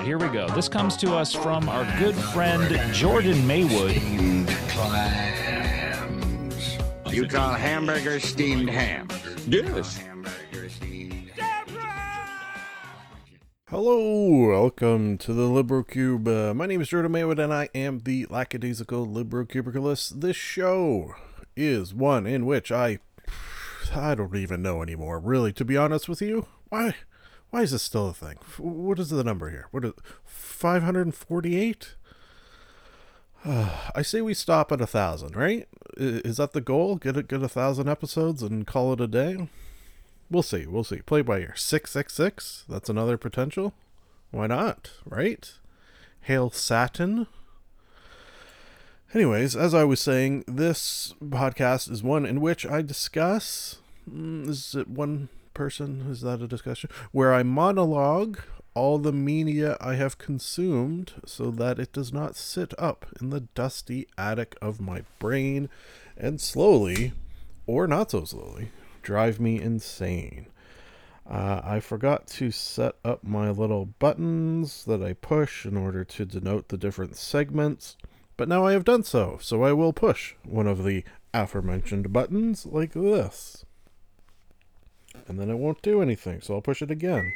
right, here we go. This comes to us from our good friend Jordan Maywood. You call hamburger steamed ham? Yes. Hello, welcome to the LibroCube. Uh, my name is Jordan Maywood, and I am the lackadaisical LibroCubicalist. This show is one in which I, I don't even know anymore. Really, to be honest with you, why, why is this still a thing? What is the number here? What is five hundred and forty-eight? I say we stop at a thousand, right? Is that the goal? Get it, get a thousand episodes and call it a day. We'll see. We'll see. Play by ear. 666. That's another potential. Why not? Right? Hail Saturn. Anyways, as I was saying, this podcast is one in which I discuss. mm, Is it one person? Is that a discussion? Where I monologue all the media I have consumed so that it does not sit up in the dusty attic of my brain and slowly, or not so slowly, drive me insane. Uh, I forgot to set up my little buttons that I push in order to denote the different segments, but now I have done so, so I will push one of the aforementioned buttons like this. And then it won't do anything, so I'll push it again.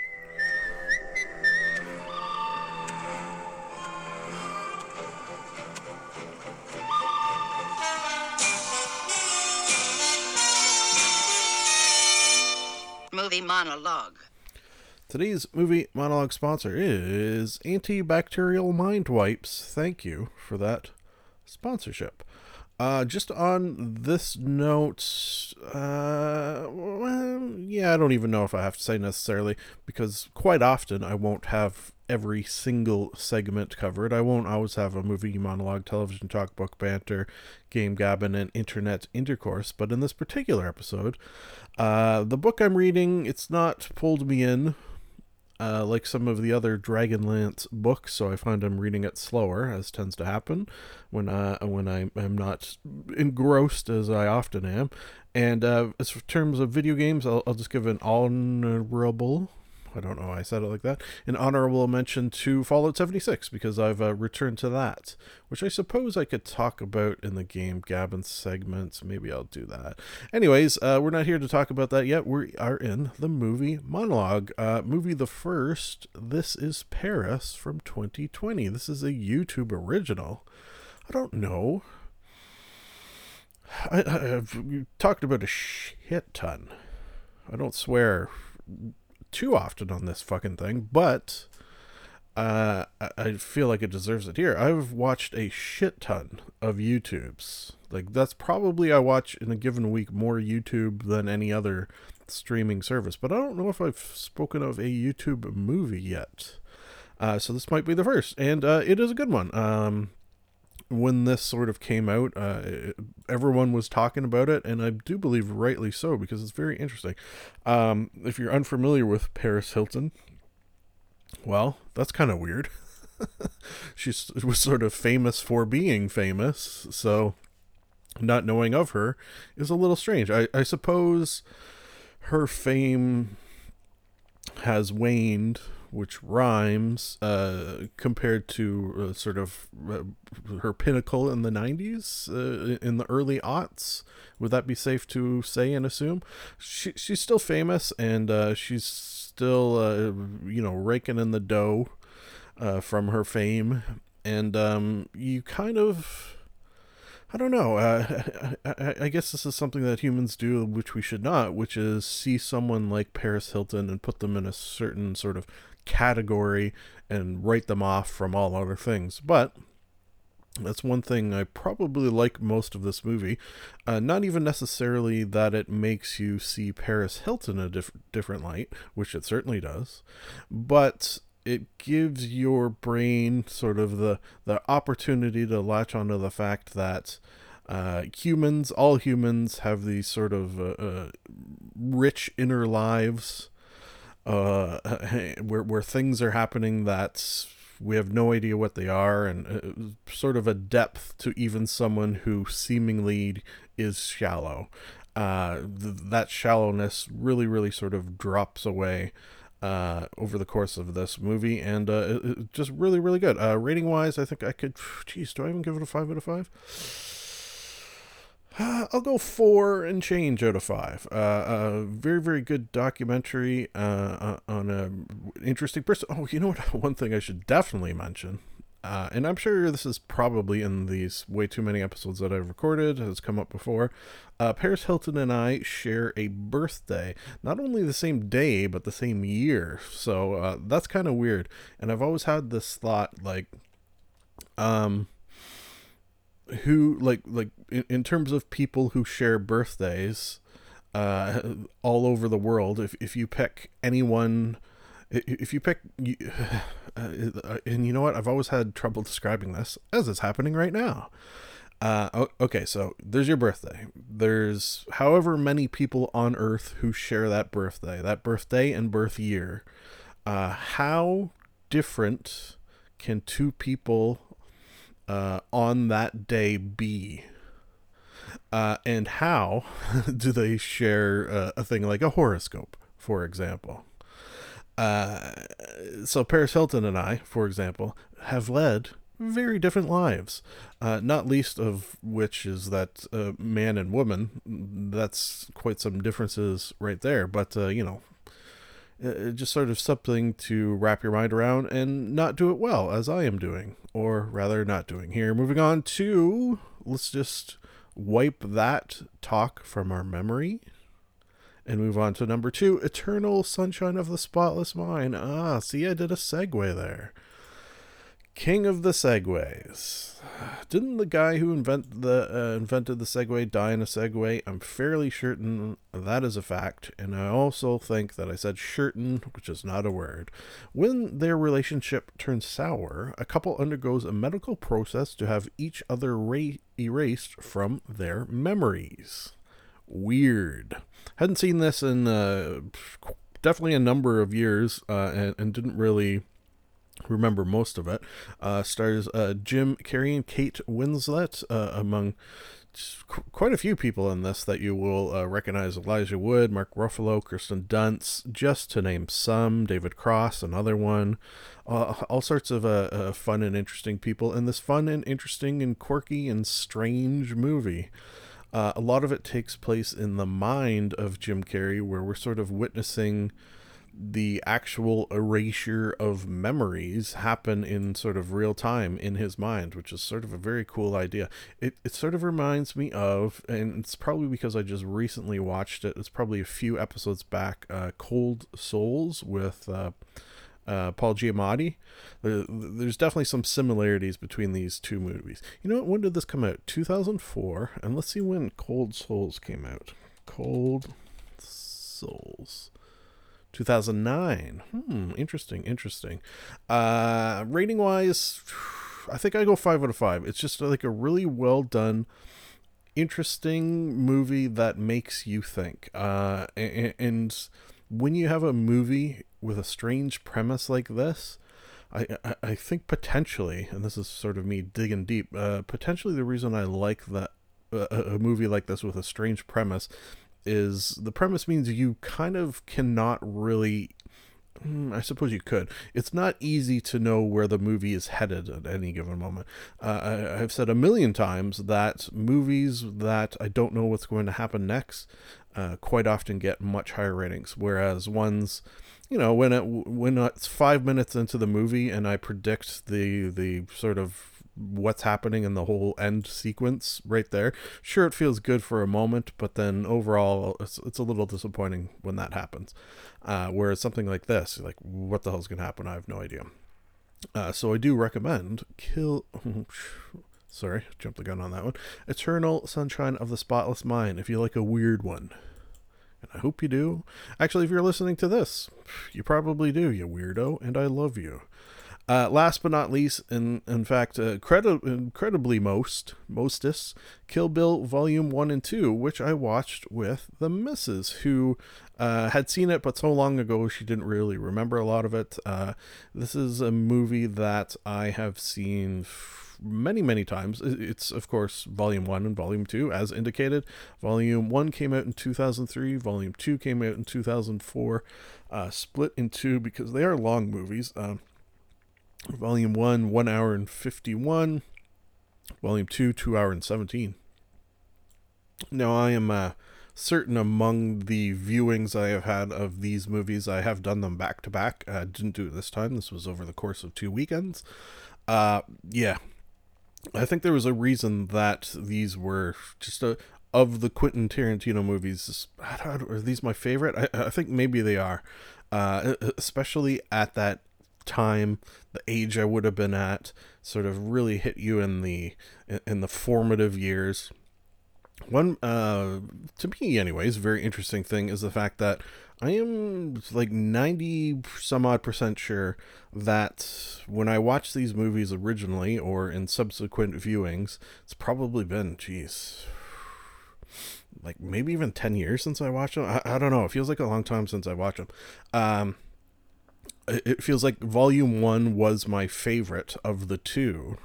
Movie monologue. Today's movie monologue sponsor is Antibacterial Mind Wipes. Thank you for that sponsorship. Uh, just on this note, uh, well, yeah, I don't even know if I have to say necessarily because quite often I won't have every single segment covered. I won't always have a movie monologue, television talk, book banter, game gabbin, and internet intercourse. But in this particular episode, uh, the book I'm reading, it's not pulled me in uh, like some of the other Dragonlance books, so I find I'm reading it slower, as tends to happen when uh, when I am not engrossed as I often am. And uh, as for terms of video games, I'll, I'll just give an honorable. I don't know why I said it like that. An honorable mention to Fallout 76 because I've uh, returned to that, which I suppose I could talk about in the game Gabbin segments. Maybe I'll do that. Anyways, uh, we're not here to talk about that yet. We are in the movie monologue. Uh, movie the first. This is Paris from 2020. This is a YouTube original. I don't know. I, I've talked about a shit ton. I don't swear too often on this fucking thing, but uh, I- feel like it deserves it here. I've watched a shit ton of YouTubes. Like that's probably I watch in a given week more YouTube than any other streaming service. But I don't know if I've spoken of a YouTube movie yet. Uh, so this might be the first, and uh, it is a good one. Um, when this sort of came out, uh, everyone was talking about it, and I do believe rightly so because it's very interesting. Um, if you're unfamiliar with Paris Hilton, well, that's kind of weird. she was sort of famous for being famous, so not knowing of her is a little strange. I, I suppose her fame has waned, which rhymes, uh, compared to uh, sort of uh, her pinnacle in the 90s, uh, in the early aughts. Would that be safe to say and assume? She, she's still famous and uh, she's still, uh, you know, raking in the dough from her fame. And um, you kind of. I don't know. Uh, I, I guess this is something that humans do, which we should not, which is see someone like Paris Hilton and put them in a certain sort of category and write them off from all other things. But that's one thing I probably like most of this movie. Uh, not even necessarily that it makes you see Paris Hilton a diff- different light, which it certainly does, but it gives your brain sort of the the opportunity to latch onto the fact that uh, humans, all humans, have these sort of uh, uh, rich inner lives uh, where where things are happening that we have no idea what they are, and uh, sort of a depth to even someone who seemingly is shallow. Uh, th- that shallowness really, really sort of drops away uh, over the course of this movie, and uh, it- it- just really, really good. Uh, rating wise, I think I could. Geez, do I even give it a five out of five? Uh, I'll go four and change out of five. Uh, a very, very good documentary uh, uh, on a interesting person. Oh, you know what? One thing I should definitely mention, uh, and I'm sure this is probably in these way too many episodes that I've recorded, has come up before. Uh, Paris Hilton and I share a birthday, not only the same day, but the same year. So uh, that's kind of weird. And I've always had this thought, like, um, who like like in, in terms of people who share birthdays uh all over the world if if you pick anyone if you pick you- uh, and you know what? I've always had trouble describing this as it's happening right now. Uh okay so there's your birthday. There's however many people on earth who share that birthday that birthday and birth year. Uh how different can two people uh, on that day be? Uh, and how do they share uh, a thing like a horoscope, for example? Uh, so Paris Hilton and I, for example, have led very different lives. Uh, not least of which is that uh, man and woman. That's quite some differences right there. But uh, you know, uh, just sort of something to wrap your mind around and not do it well as I am doing, or rather not doing here. Moving on to let's just wipe that talk from our memory and move on to number two Eternal Sunshine of the Spotless Mind. Ah, see, I did a segue there. King of the Segways. Didn't the guy who invent the uh, invented the Segway die in a Segway? I'm fairly certain that is a fact, and I also think that I said certain, which is not a word. When their relationship turns sour, a couple undergoes a medical process to have each other ra- erased from their memories. Weird. Hadn't seen this in uh, definitely a number of years, uh, and, and didn't really remember most of it. Uh, stars uh, Jim Carrey and Kate Winslet, uh, among qu- quite a few people in this that you will uh, recognize Elijah Wood, Mark Ruffalo, Kirsten Dunst, just to name some, David Cross, another one. Uh, all sorts of uh, fun and interesting people in this fun and interesting and quirky and strange movie. A lot of it takes place in the mind of Jim Carrey, where we're sort of witnessing the actual erasure of memories happen in sort of real time in his mind, which is sort of a very cool idea. It, it sort of reminds me of, and it's probably because I just recently watched it, it's probably a few episodes back, uh, Cold Souls with uh, uh, Paul Giamatti. There, there's definitely some similarities between these two movies. You know what? When did this come out? 2004. And let's see when Cold Souls came out. Cold Souls. 2009. Hmm, interesting, interesting. Uh, rating wise, I think I go five out of five. It's just like a really well done, interesting movie that makes you think. Uh, and, when you have a movie with a strange premise like this, I, I, think potentially, and this is sort of me digging deep, uh, potentially the reason I like that a movie like this with a strange premise is the premise means you kind of cannot really Hmm, I suppose you could. It's not easy to know where the movie is headed at any given moment. Uh, I, I've said a million times that movies that I don't know what's going to happen next uh, quite often get much higher ratings, whereas ones, you know, when it when it's five minutes into the movie and I predict the the sort of what's happening in the whole end sequence right there. Sure, it feels good for a moment, but then overall, it's, it's a little disappointing when that happens. Uh, whereas something like this, like, what the hell's going to happen? I have no idea. Uh, so I do recommend Kill. Sorry, jumped the gun on that one. Eternal Sunshine of the Spotless Mind, if you like a weird one. And I hope you do. Actually, if you're listening to this, you probably do, you weirdo, and I love you. Uh, last but not least, in in fact, uh, credi- incredibly most mostest Kill Bill Volume One and Two, which I watched with the missus, who uh, had seen it, but so long ago she didn't really remember a lot of it. Uh, this is a movie that I have seen. F- many many times it's of course volume 1 and volume 2 as indicated volume 1 came out in 2003 volume 2 came out in 2004 uh, split in two because they are long movies um, Volume 1, 1 hour and 51. Volume 2, 2 hour and 17. Now, I am uh, certain among the viewings I have had of these movies, I have done them back to back. I didn't do it this time. This was over the course of two weekends. Uh, yeah. I think there was a reason that these were just a, of the Quentin Tarantino movies. Are these my favorite? I, I think maybe they are. Uh, especially at that time, the age I would have been at, sort of really hit you in the in the formative years. One, uh, to me, anyways, very interesting thing is the fact that I am like 90 some odd percent sure that when I watched these movies originally or in subsequent viewings, it's probably been, geez, like maybe even 10 years since I watched them. I, I don't know. It feels like a long time since I watched them. Um, it feels like volume one was my favorite of the two.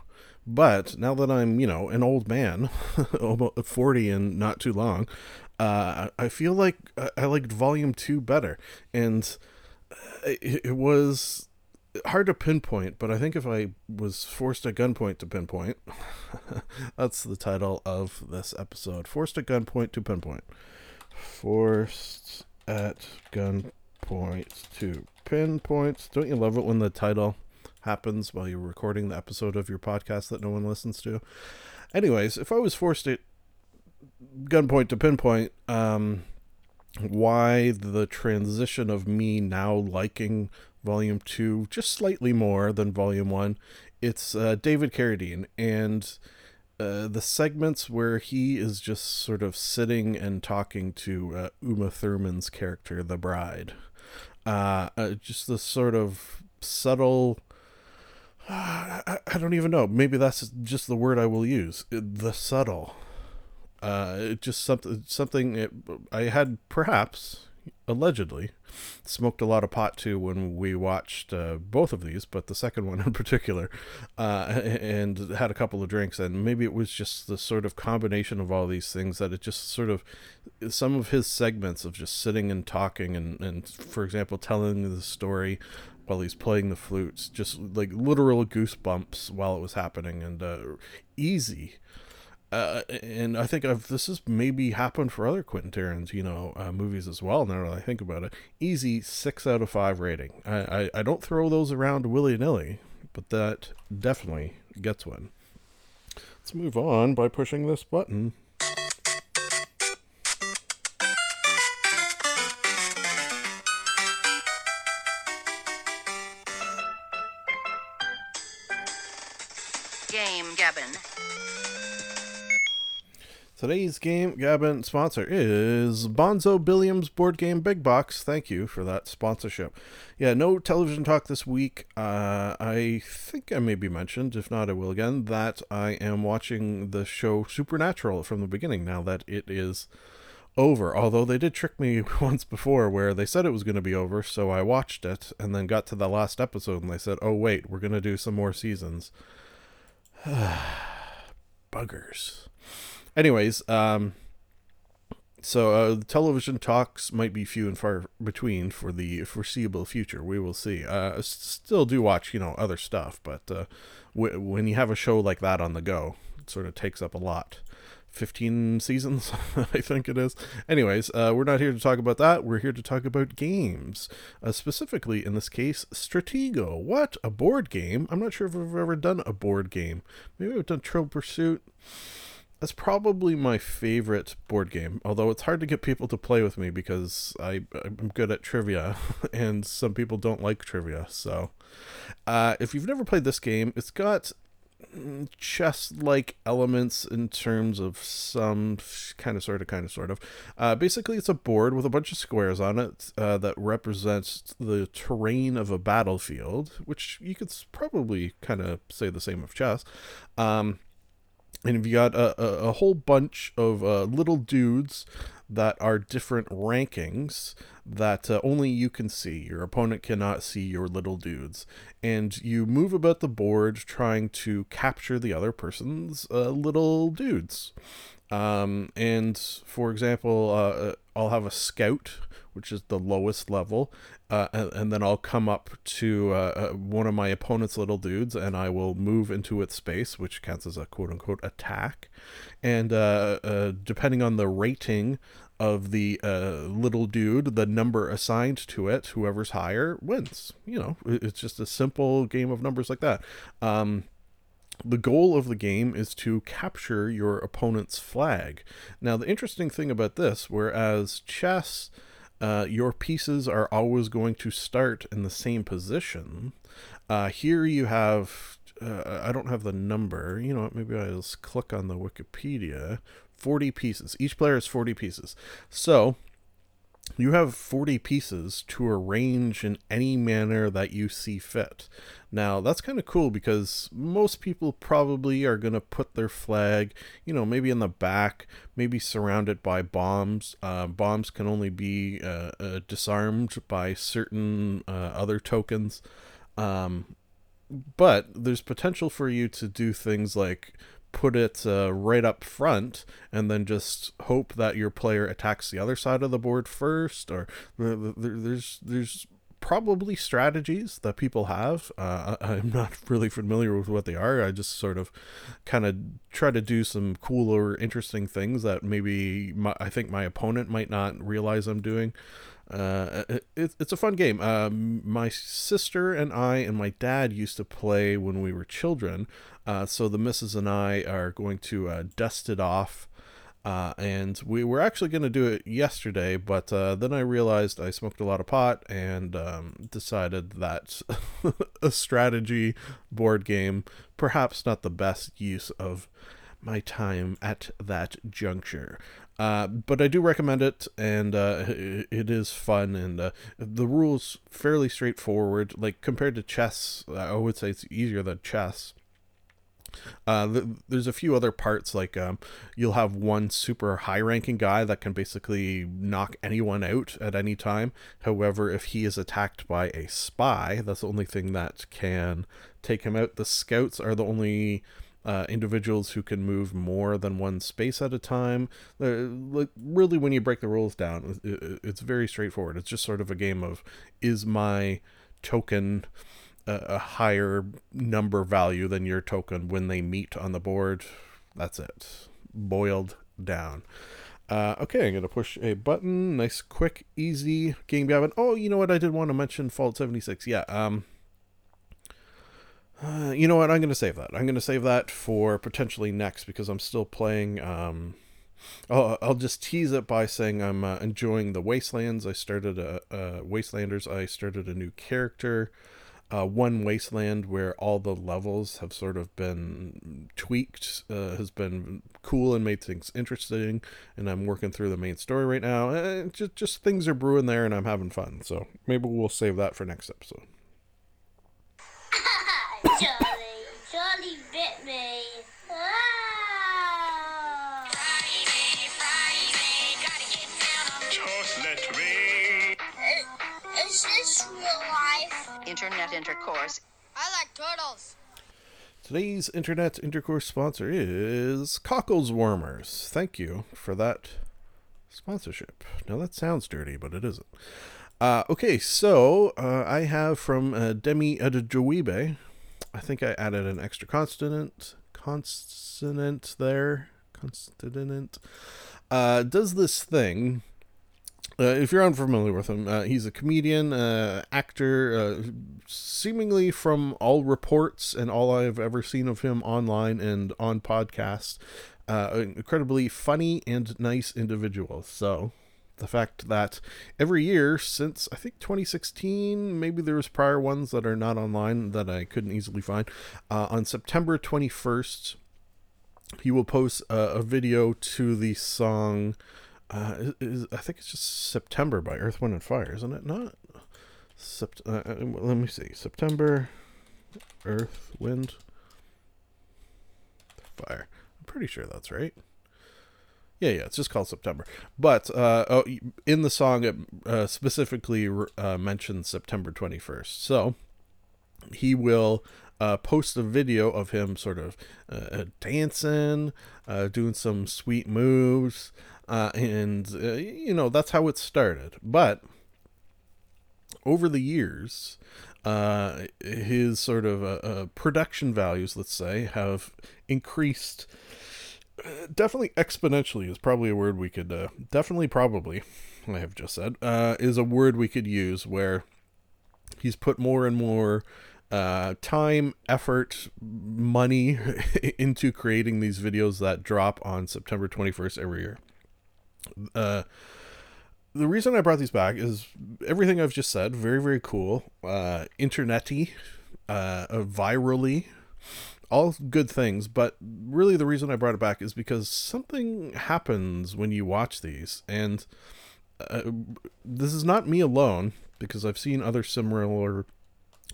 But now that I'm, you know, an old man, almost 40 and not too long, uh, I feel like I liked volume two better. And it, it was hard to pinpoint, but I think if I was forced at gunpoint to pinpoint, that's the title of this episode. Forced at gunpoint to pinpoint. Forced at gunpoint to pinpoint. Don't you love it when the title happens while you're recording the episode of your podcast that no one listens to? Anyways, if I was forced to gunpoint to pinpoint, um, why the transition of me now liking volume two just slightly more than volume one, it's uh, David Carradine and. Uh, the segments where he is just sort of sitting and talking to uh, Uma Thurman's character, the bride, uh, uh, just the sort of subtle. Uh, I, I, don't even know. Maybe that's just the word I will use. The subtle. Uh, just something. Something it, I had perhaps allegedly smoked a lot of pot too when we watched uh, both of these, but the second one in particular, uh, and had a couple of drinks, and maybe it was just the sort of combination of all these things that it just sort of some of his segments of just sitting and talking and and for example telling the story while he's playing the flutes, just like literal goosebumps while it was happening, and uh, easy uh, and I think I've, this has maybe happened for other Quentin Tarantino uh, movies as well. Now that I think about it, easy six out of five rating. I, I, I don't throw those around willy nilly, but that definitely gets one. Let's move on by pushing this button. Today's game Gabbin sponsor is Bonzo Billiams Board Game Big Box. Thank you for that sponsorship. Yeah, no television talk this week. Uh, I think I maybe mentioned, if not, I will again, that I am watching the show Supernatural from the beginning now that it is over. Although they did trick me once before where they said it was going to be over, so I watched it and then got to the last episode and they said, oh, wait, we're going to do some more seasons. Buggers. Anyways, um, so uh, television talks might be few and far between for the foreseeable future. We will see. Uh, still do watch, you know, other stuff, but uh, w- when you have a show like that on the go, it sort of takes up a lot. 15 seasons, I think it is. Anyways, uh, we're not here to talk about that. We're here to talk about games. Uh, specifically, in this case, Stratego. What? A board game? I'm not sure if I've ever done a board game. Maybe I've done Trivial Pursuit that's probably my favorite board game. Although it's hard to get people to play with me because I I'm good at trivia, and some people don't like trivia. So, uh, if you've never played this game, it's got chess like elements in terms of some kind of sort of kind of sort of uh, basically it's a board with a bunch of squares on it uh, that represents the terrain of a battlefield which you could probably kind of say the same of chess um, and you've got a, a, a whole bunch of uh, little dudes that are different rankings that uh, only you can see. Your opponent cannot see your little dudes. And you move about the board trying to capture the other person's uh, little dudes. Um, and for example, uh, I'll have a scout, which is the lowest level, uh, and, and then I'll come up to uh, uh, one of my opponent's little dudes, and I will move into its space, which counts as a quote unquote attack. And uh, uh, depending on the rating of the little dude, the number assigned to it, whoever's higher wins. You know, it's just a simple game of numbers like that. Um, the goal of the game is to capture your opponent's flag. Now, the interesting thing about this, whereas chess, uh, your pieces are always going to start in the same position, uh, here you have. Uh, I don't have the number. You know what? Maybe I'll just click on the Wikipedia. 40 pieces. Each player has 40 pieces. So, you have 40 pieces to arrange in any manner that you see fit. Now, that's kind of cool because most people probably are going to put their flag, you know, maybe in the back, maybe surrounded by bombs. Uh, bombs can only be uh, uh, disarmed by certain uh, other tokens. Um, but there's potential for you to do things like put it uh, right up front and then just hope that your player attacks the other side of the board first or there- there- there's there's probably strategies that people have. Uh, i'm not really familiar with what they are. I just sort of kind of try to do some cool or interesting things that maybe my, i think my opponent might not realize i'm doing uh, it, it- it's a fun game. Um, my sister and I and my dad used to play when we were children. Uh, so the missus and I are going to uh, dust it off. Uh, and we were actually going to do it yesterday, but uh, then I realized I smoked a lot of pot and um, decided that a strategy board game, perhaps not the best use of my time at that juncture. Uh, but I do recommend it, and uh, it, is fun, and uh, the rules fairly straightforward. Like compared to chess, I would say it's easier than chess. Uh, th- there's a few other parts like um, you'll have one super high ranking guy that can basically knock anyone out at any time. However, if he is attacked by a spy, that's the only thing that can take him out. The scouts are the only uh, individuals who can move more than one space at a time. Uh, like really, when you break the rules down, it, it- it's very straightforward. It's just sort of a game of is my token a, a higher number value than your token when they meet on the board. That's it. Boiled down. Uh, okay, I'm going to push a button. Nice, quick, easy game Gabbin. Oh, you know what? I did want to mention Fallout 76. Yeah, um, uh, you know what? I'm going to save that. I'm going to save that for potentially next because I'm still playing. Um, I'll, I'll just tease it by saying I'm uh, enjoying the Wastelands. I started a, uh Wastelanders. I started a new character. Uh, one wasteland where all the levels have sort of been tweaked uh, has been cool and made things interesting and i'm working through the main story right now uh, just, just things are brewing there and i'm having fun so maybe we'll save that for next episode Charlie, Charlie bit me. Ah! Just let me. Is this real life? Internet intercourse I like turtles. Today's internet intercourse sponsor is Cockles Warmers. Thank you for that sponsorship. Now that sounds dirty, but it isn't. Uh, okay, so uh, I have from uh, Demi Adejowibe. I think I added an extra consonant consonant there. Consonant. Uh, does this thing uh, if you're unfamiliar with him, uh, he's a comedian, uh, actor, uh, seemingly from all reports and all I've ever seen of him online and on podcasts, uh, incredibly funny and nice individual. So, the fact that every year since I think 2016, maybe there was prior ones that are not online that I couldn't easily find. Uh, on September 21st, he will post a, a video to the song. Uh, is, I think it's just September by Earth, Wind, and Fire, isn't it? Not. Sept- uh, uh, let me see. September, Earth, Wind, Fire. I'm pretty sure that's right. Yeah, yeah, it's just called September. But uh, oh, in the song, it uh, specifically uh, mentions September 21st. So he will uh, post a video of him sort of uh, dancing, uh, doing some sweet moves, uh, and uh, you know that's how it started. But over the years, uh, his sort of uh, uh, production values, let's say, have increased. Definitely exponentially is probably a word we could uh, definitely probably I have just said uh, is a word we could use where he's put more and more uh, time, effort, money into creating these videos that drop on September 21st every year. Uh, the reason I brought these back is everything I've just said, very, very cool, uh, internety, uh, virally, all good things. But really, the reason I brought it back is because something happens when you watch these, and uh, this is not me alone because I've seen other similar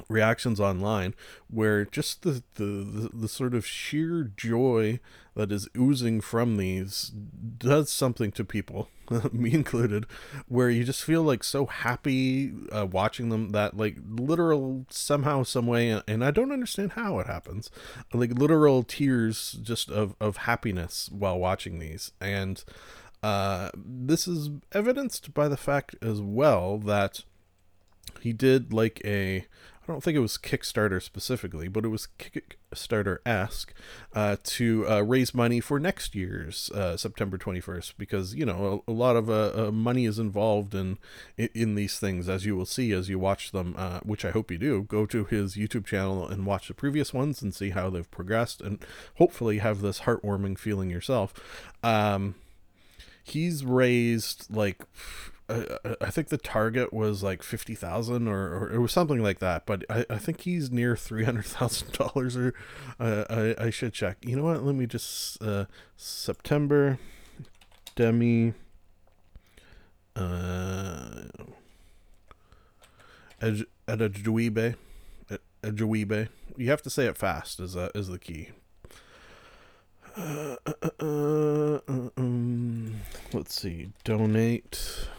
reactions online where just the, the, the, the sort of sheer joy that is oozing from these does something to people me included where you just feel like so happy uh, watching them that like literal somehow some way and i don't understand how it happens like literal tears just of, of happiness while watching these. And uh, this is evidenced by the fact as well that he did like a I don't think it was Kickstarter specifically, but it was Kickstarter esque uh, to uh, raise money for next year's uh, September 21st because you know a, a lot of uh, uh, money is involved in, in in these things as you will see as you watch them, uh, which I hope you do. Go to his YouTube channel and watch the previous ones and see how they've progressed, and hopefully have this heartwarming feeling yourself. Um, he's raised like I, I think the target was like fifty thousand or, or it was something like that. But I, I think he's near three hundred thousand dollars. Or uh, I I should check. You know what? Let me just uh, September Demi. Uh, Ed- Edajwibe, Edajwibe. You have to say it fast. Is uh, is the key. Uh, uh, uh, uh, um, let's see. Donate.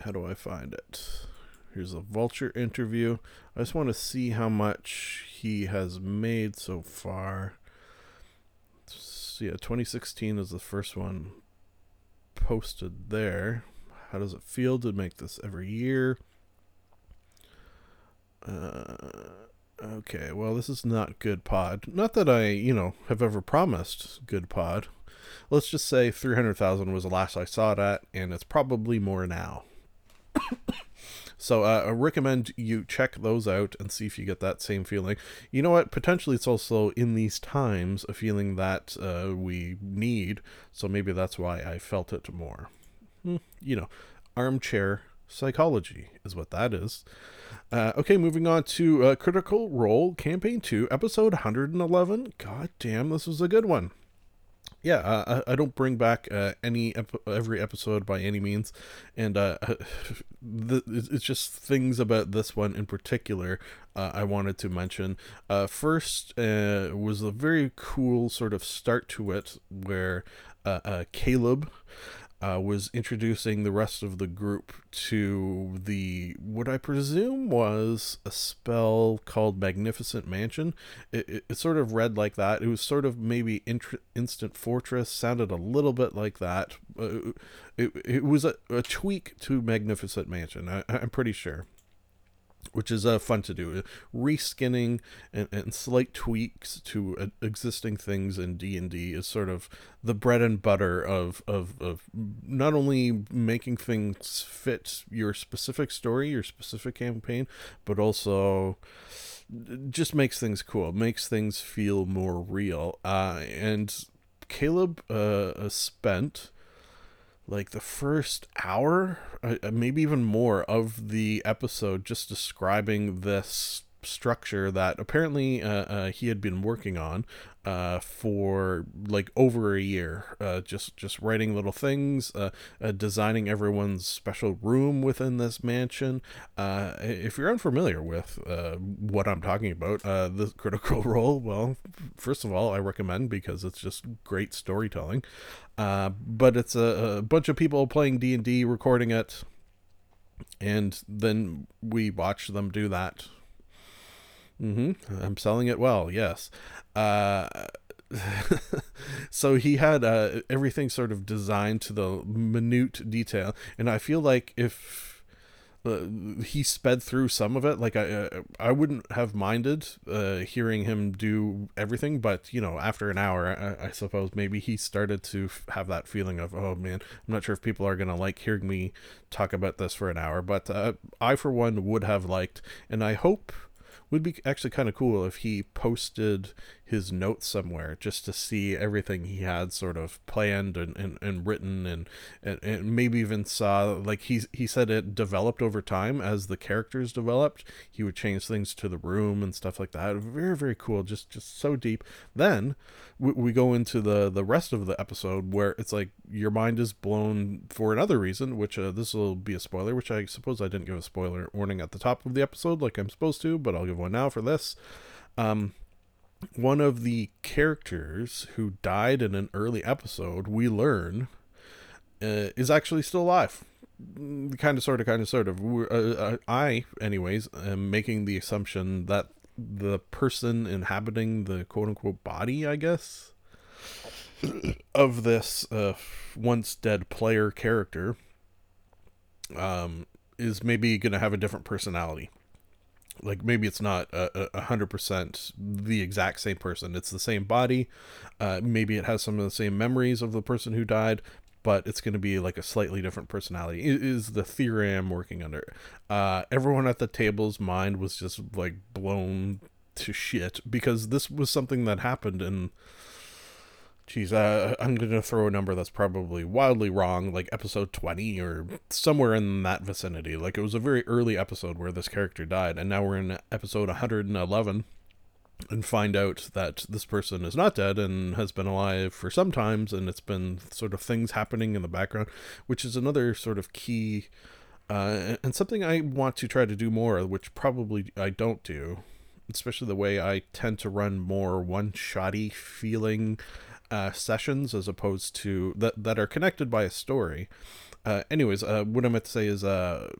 How do I find it? Here's a vulture interview. I just want to see how much he has made so far. So yeah, 2016 is the first one posted there. How does it feel to make this every year? Uh, okay, well, this is not good pod. Not that I, you know, have ever promised good pod. Let's just say 300,000 was the last I saw it at, and it's probably more now. so uh, I recommend you check those out and see if you get that same feeling. You know what? Potentially, it's also in these times a feeling that uh, we need. So maybe that's why I felt it more. Hmm, you know, armchair psychology is what that is. Uh, okay, moving on to uh, Critical Role Campaign 2, Episode 111. God damn, this was a good one yeah, I I don't bring back uh, any ep- every episode by any means, and uh, the, it's just things about this one in particular uh, I wanted to mention. Uh, first uh, was a very cool sort of start to it where uh, Caleb uh, was introducing the rest of the group to the what I presume was a spell called Magnificent Mansion. It, it, it sort of read like that. It was sort of maybe Instant Fortress, sounded a little bit like that. Uh, it, it was a, a tweak to Magnificent Mansion, I, I'm pretty sure which is uh, fun to do. Reskinning and, and slight tweaks to uh, existing things in D and D is sort of the bread and butter of, of of not only making things fit your specific story, your specific campaign, but also just makes things cool, makes things feel more real. Uh, and Caleb uh, spent like the first hour, uh, uh, maybe even more of the episode, just describing this structure that apparently uh, uh, he had been working on uh, for like over a year uh, just just writing little things uh, uh, designing everyone's special room within this mansion. If you're unfamiliar with what I'm talking about the critical role well first of all I recommend because it's just great storytelling. But it's a, a bunch of people playing D&D recording it and then we watch them do that hmm I'm selling it well. Yes. Uh, so he had uh, everything sort of designed to the minute detail, and I feel like if uh, he sped through some of it, like I uh, I wouldn't have minded uh, hearing him do everything, but you know, after an hour, I, I suppose maybe he started to f- have that feeling of oh man, I'm not sure if people are gonna like hearing me talk about this for an hour, but uh, I for one would have liked, and I hope would be actually kind of cool if he posted his notes somewhere just to see everything he had sort of planned and, and, and written and, and, and maybe even saw like he he said it developed over time. As the characters developed he would change things to the room and stuff like that. Very very cool. Just just so deep. Then we, we go into the the rest of the episode where it's like your mind is blown for another reason which uh, this will be a spoiler which i suppose i didn't give a spoiler warning at the top of the episode like i'm supposed to but i'll give one now for this. Um one of the characters who died in an early episode, we learn, uh, is actually still alive. Kind of, sort of, kind of, sort of. Uh, uh, I, anyways, am making the assumption that the person inhabiting the quote unquote body, I guess, of this uh, once dead player character um, is maybe going to have a different personality like maybe it's not a hundred percent the exact same person. It's the same body. Uh, maybe it has some of the same memories of the person who died but it's going to be like a slightly different personality. It is the theory i'm working under. Uh, everyone at the table's mind was just like blown to shit because this was something that happened in Geez, uh, I'm going to throw a number that's probably wildly wrong, like episode 20 or somewhere in that vicinity. Like it was a very early episode where this character died, and now we're in episode 111 and find out that this person is not dead and has been alive for some times, and it's been sort of things happening in the background, which is another sort of key uh, and something I want to try to do more, which probably I don't do, especially the way I tend to run more one shotty feeling uh, sessions as opposed to that that are connected by a story. Uh, anyways, uh, what I meant to say is uh,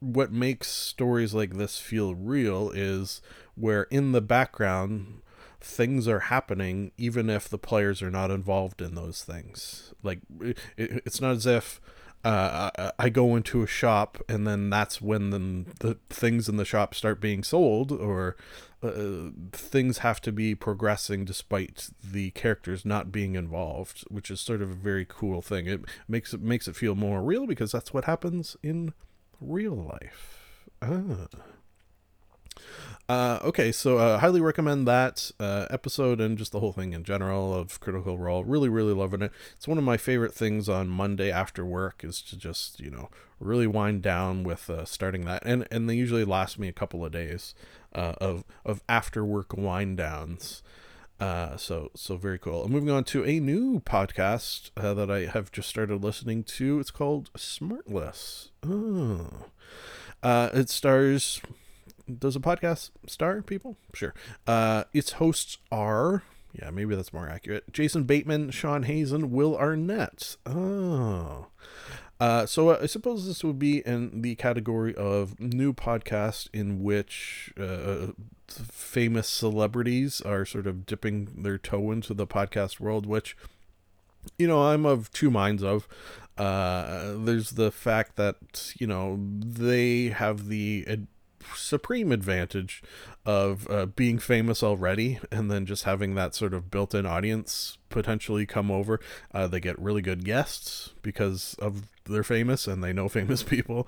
what makes stories like this feel real is where in the background things are happening even if the players are not involved in those things. Like it, it's not as if uh, I go into a shop and then that's when the, the things in the shop start being sold or uh, things have to be progressing despite the characters not being involved, which is sort of a very cool thing. It makes it makes it feel more real because that's what happens in real life. Ah. Uh, okay, so uh, highly recommend that uh, episode and just the whole thing in general of Critical Role. Really, really loving it. It's one of my favorite things on Monday after work is to just you know really wind down with uh, starting that, and and they usually last me a couple of days uh, of of after work wind downs. Uh, so so very cool. Moving on to a new podcast uh, that I have just started listening to. It's called Smartless. Oh. Uh, it stars does a podcast star people? Sure. Uh, its hosts are yeah, maybe that's more accurate. Jason Bateman, Sean Hayes, Will Arnett. Oh. Uh, so I suppose this would be in the category of new podcast in which uh, famous celebrities are sort of dipping their toe into the podcast world, which, you know, I'm of two minds of. Uh, there's the fact that, you know, they have the supreme advantage of uh, being famous already and then just having that sort of built-in audience potentially come over. Uh, they get really good guests because of they're famous and they know famous people.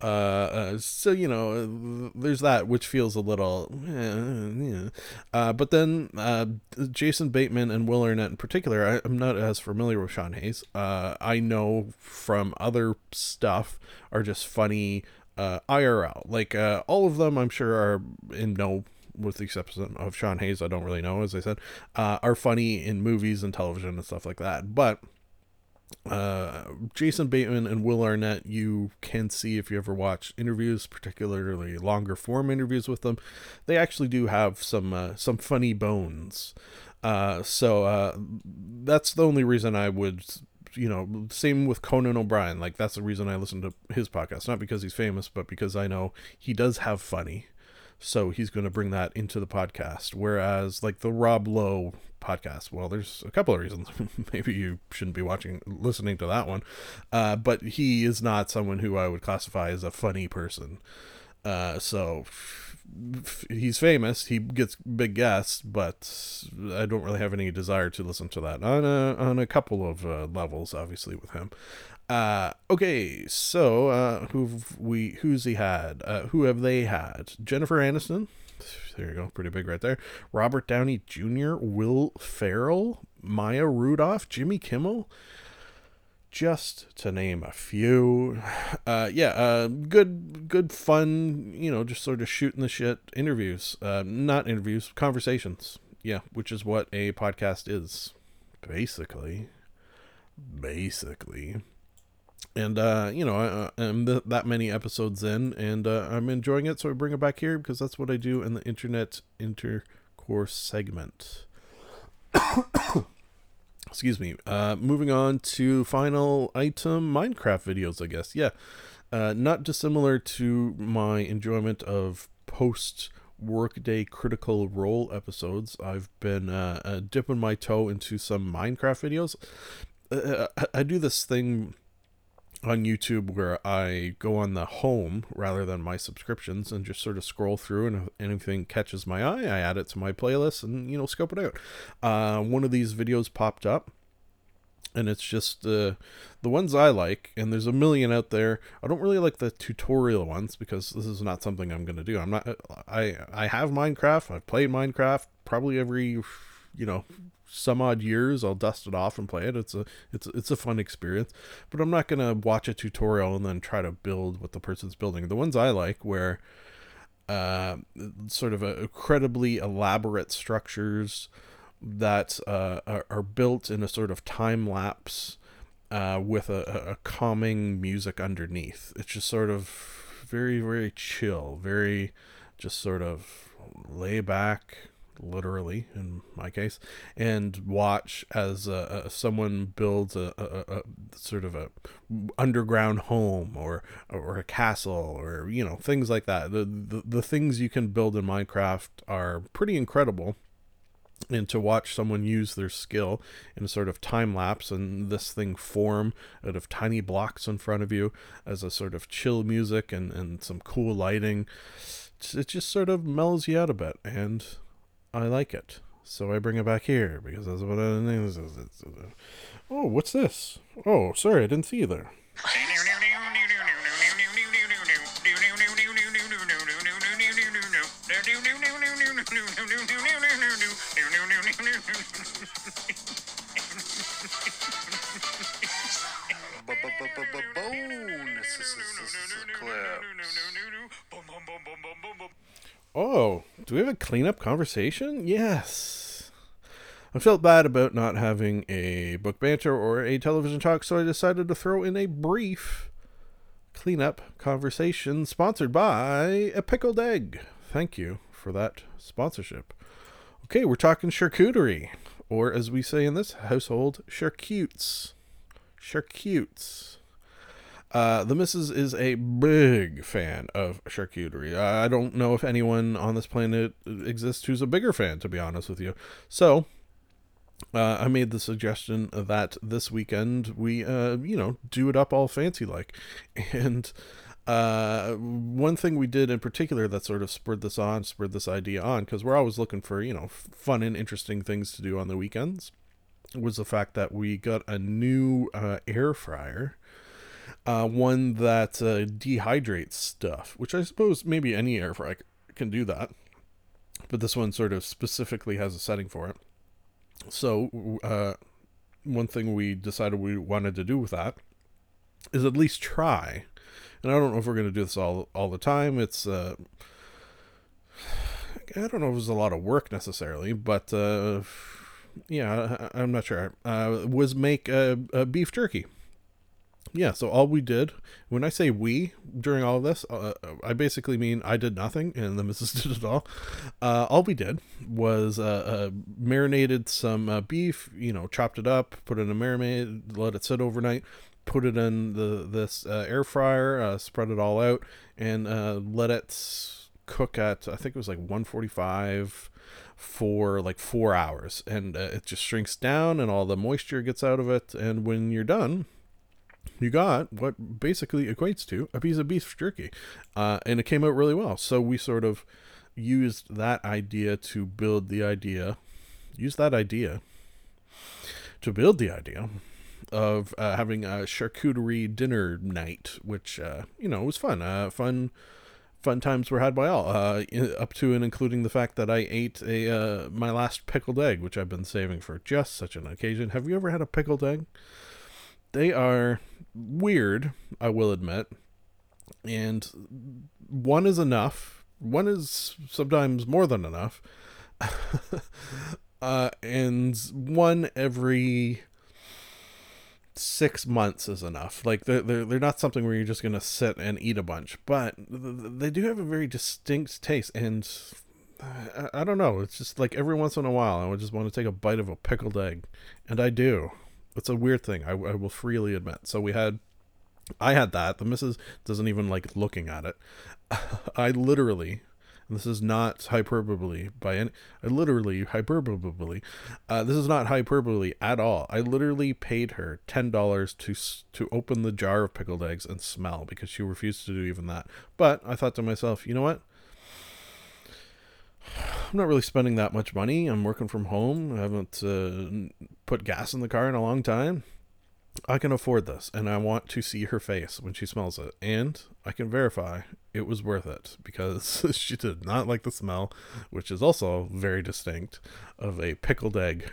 Uh, uh, so you know, there's that which feels a little, eh, yeah. Uh, but then uh, Jason Bateman and Will Arnett in particular, I, I'm not as familiar with Sean Hayes. I know from other stuff are just funny uh, IRL. Like uh, all of them, I'm sure are in no, with the exception of Sean Hayes, I don't really know. As I said, uh, are funny in movies and television and stuff like that. But uh, Jason Bateman and Will Arnett, you can see if you ever watch interviews, particularly longer form interviews with them. They actually do have some uh, some funny bones. Uh, so uh, that's the only reason I would, you know, same with Conan O'Brien. Like that's the reason I listen to his podcast, not because he's famous, but because I know he does have funny. So he's going to bring that into the podcast. Whereas, like the Rob Lowe podcast, well, there's a couple of reasons. Maybe you shouldn't be watching, listening to that one. Uh, but he is not someone who I would classify as a funny person. Uh, so he's famous. He gets big guests, but I don't really have any desire to listen to that on a on a couple of uh, levels. Obviously, with him. Uh, okay, so uh, who've we who's he had? Uh, who have they had? Jennifer Aniston. There you go, pretty big right there. Robert Downey Jr., Will Ferrell, Maya Rudolph, Jimmy Kimmel, just to name a few. Uh, yeah, uh, good, good fun. You know, just sort of shooting the shit interviews. Uh, not interviews, conversations. Yeah, which is what a podcast is, basically. Basically and uh, you know I, I'm th- that many episodes in and uh, i'm enjoying it so i bring it back here because that's what i do in the internet intercourse segment excuse me. Uh, moving on to final item minecraft videos i guess. Yeah. Uh, not dissimilar to my enjoyment of post workday critical role episodes. I've been uh, uh, dipping my toe into some minecraft videos. Uh, I do this thing on YouTube where I go on the home rather than my subscriptions and just sort of scroll through and if anything catches my eye, I add it to my playlist and you know scope it out. Uh, one of these videos popped up and it's just uh, the ones I like, and there's a million out there. I don't really like the tutorial ones because this is not something I'm going to do. I'm not. I I have Minecraft. I've played Minecraft probably every, you know, some odd years I'll dust it off and play it. It's a it's it's a fun experience, but I'm not gonna watch a tutorial and then try to build what the person's building. The ones I like where uh, sort of a, incredibly elaborate structures that uh, are, are built in a sort of time lapse uh, with a, a calming music underneath. It's just sort of very very chill, very just sort of lay back literally in my case, and watch as uh, uh, someone builds a, a, a, sort of a underground home or or a castle or you know things like that. The, the the things you can build in Minecraft are pretty incredible. And to watch someone use their skill in a sort of time lapse and this thing form out of tiny blocks in front of you as a sort of chill music and, and some cool lighting, it just sort of mellows you out a bit. And I like it. So I bring it back here because that's what I think. Uh, oh, what's this? Oh, sorry, I didn't see you there. do we have a cleanup conversation? Yes. I felt bad about not having a book banter or a television talk, so I decided to throw in a brief cleanup conversation sponsored by a pickled egg. Thank you for that sponsorship. Okay, we're talking charcuterie, or as we say in this household, charcutes. Charcutes. Uh, the missus is a big fan of charcuterie. I don't know if anyone on this planet exists who's a bigger fan, to be honest with you. So, uh, I made the suggestion that this weekend we, uh, you know, do it up all fancy like. And Uh, one thing we did in particular that sort of spurred this on, spurred this idea on, because we're always looking for you know fun and interesting things to do on the weekends, was the fact that we got a new uh, air fryer, uh, one that uh, dehydrates stuff, which I suppose maybe any air fryer can do that, but this one sort of specifically has a setting for it. So, uh, one thing we decided we wanted to do with that is at least try. And I don't know if we're going to do this all all the time. It's uh, I don't know if it was a lot of work necessarily, but uh, yeah, I, I'm not sure. Uh, was make a, a beef jerky. Yeah, so all we did, when I say we during all of this, uh, I basically mean I did nothing and the missus did it all. Uh, all we did was uh, uh, marinated some uh, beef, you know, chopped it up, put it in a marinade, let it sit overnight, put it in the this uh, air fryer, uh, spread it all out, and uh, let it cook at I think it was like 145 for like four hours, and uh, it just shrinks down, and all the moisture gets out of it, and when you're done, you got what basically equates to a piece of beef jerky, uh, and it came out really well. So we sort of used that idea to build the idea, use that idea to build the idea of uh, having a charcuterie dinner night, which uh, you know was fun. Uh, fun, fun times were had by all, uh, up to and including the fact that I ate a uh, my last pickled egg, which I've been saving for just such an occasion. Have you ever had a pickled egg? They are weird, I will admit, and one is enough. One is sometimes more than enough. uh, and one every six months is enough. Like they're they're, they're not something where you're just gonna sit and eat a bunch, but th- th- they do have a very distinct taste. And I, I don't know, it's just like every once in a while, I would just want to take a bite of a pickled egg, and I do. It's a weird thing. I, I will freely admit. So we had. I had that. The missus doesn't even like looking at it. I literally, this is not hyperbole by any. I literally hyperbole. Uh, this is not hyperbole at all. I literally paid her ten dollars to to open the jar of pickled eggs and smell because she refused to do even that. But I thought to myself, you know what? I'm not really spending that much money. I'm working from home. I haven't uh, put gas in the car in a long time. I can afford this, and I want to see her face when she smells it. And I can verify it was worth it because she did not like the smell, which is also very distinct, of a pickled egg.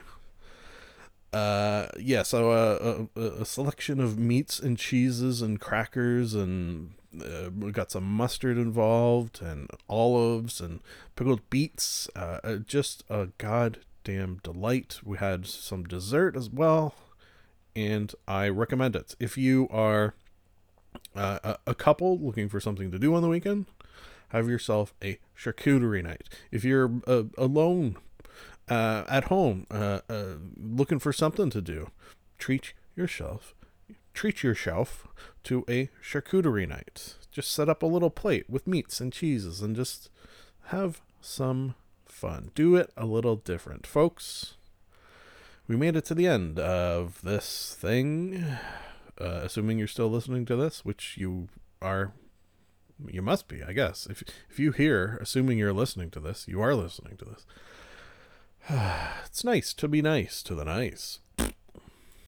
Uh, yeah, so uh, a, a selection of meats and cheeses and crackers, and uh, we got some mustard involved, and olives and pickled beets. Uh, uh, just a goddamn delight. We had some dessert as well and I recommend it. If you are uh, a, couple looking for something to do on the weekend, have yourself a charcuterie night. If you're uh, alone uh, at home, looking for something to do, treat yourself. Treat yourself to a charcuterie night. Just set up a little plate with meats and cheeses and just have some fun. Do it a little different, folks we made it to the end of this thing. Uh, assuming you're still listening to this, which you are, you must be, I guess. If if you hear, assuming you're listening to this, you are listening to this. it's nice to be nice to the nice.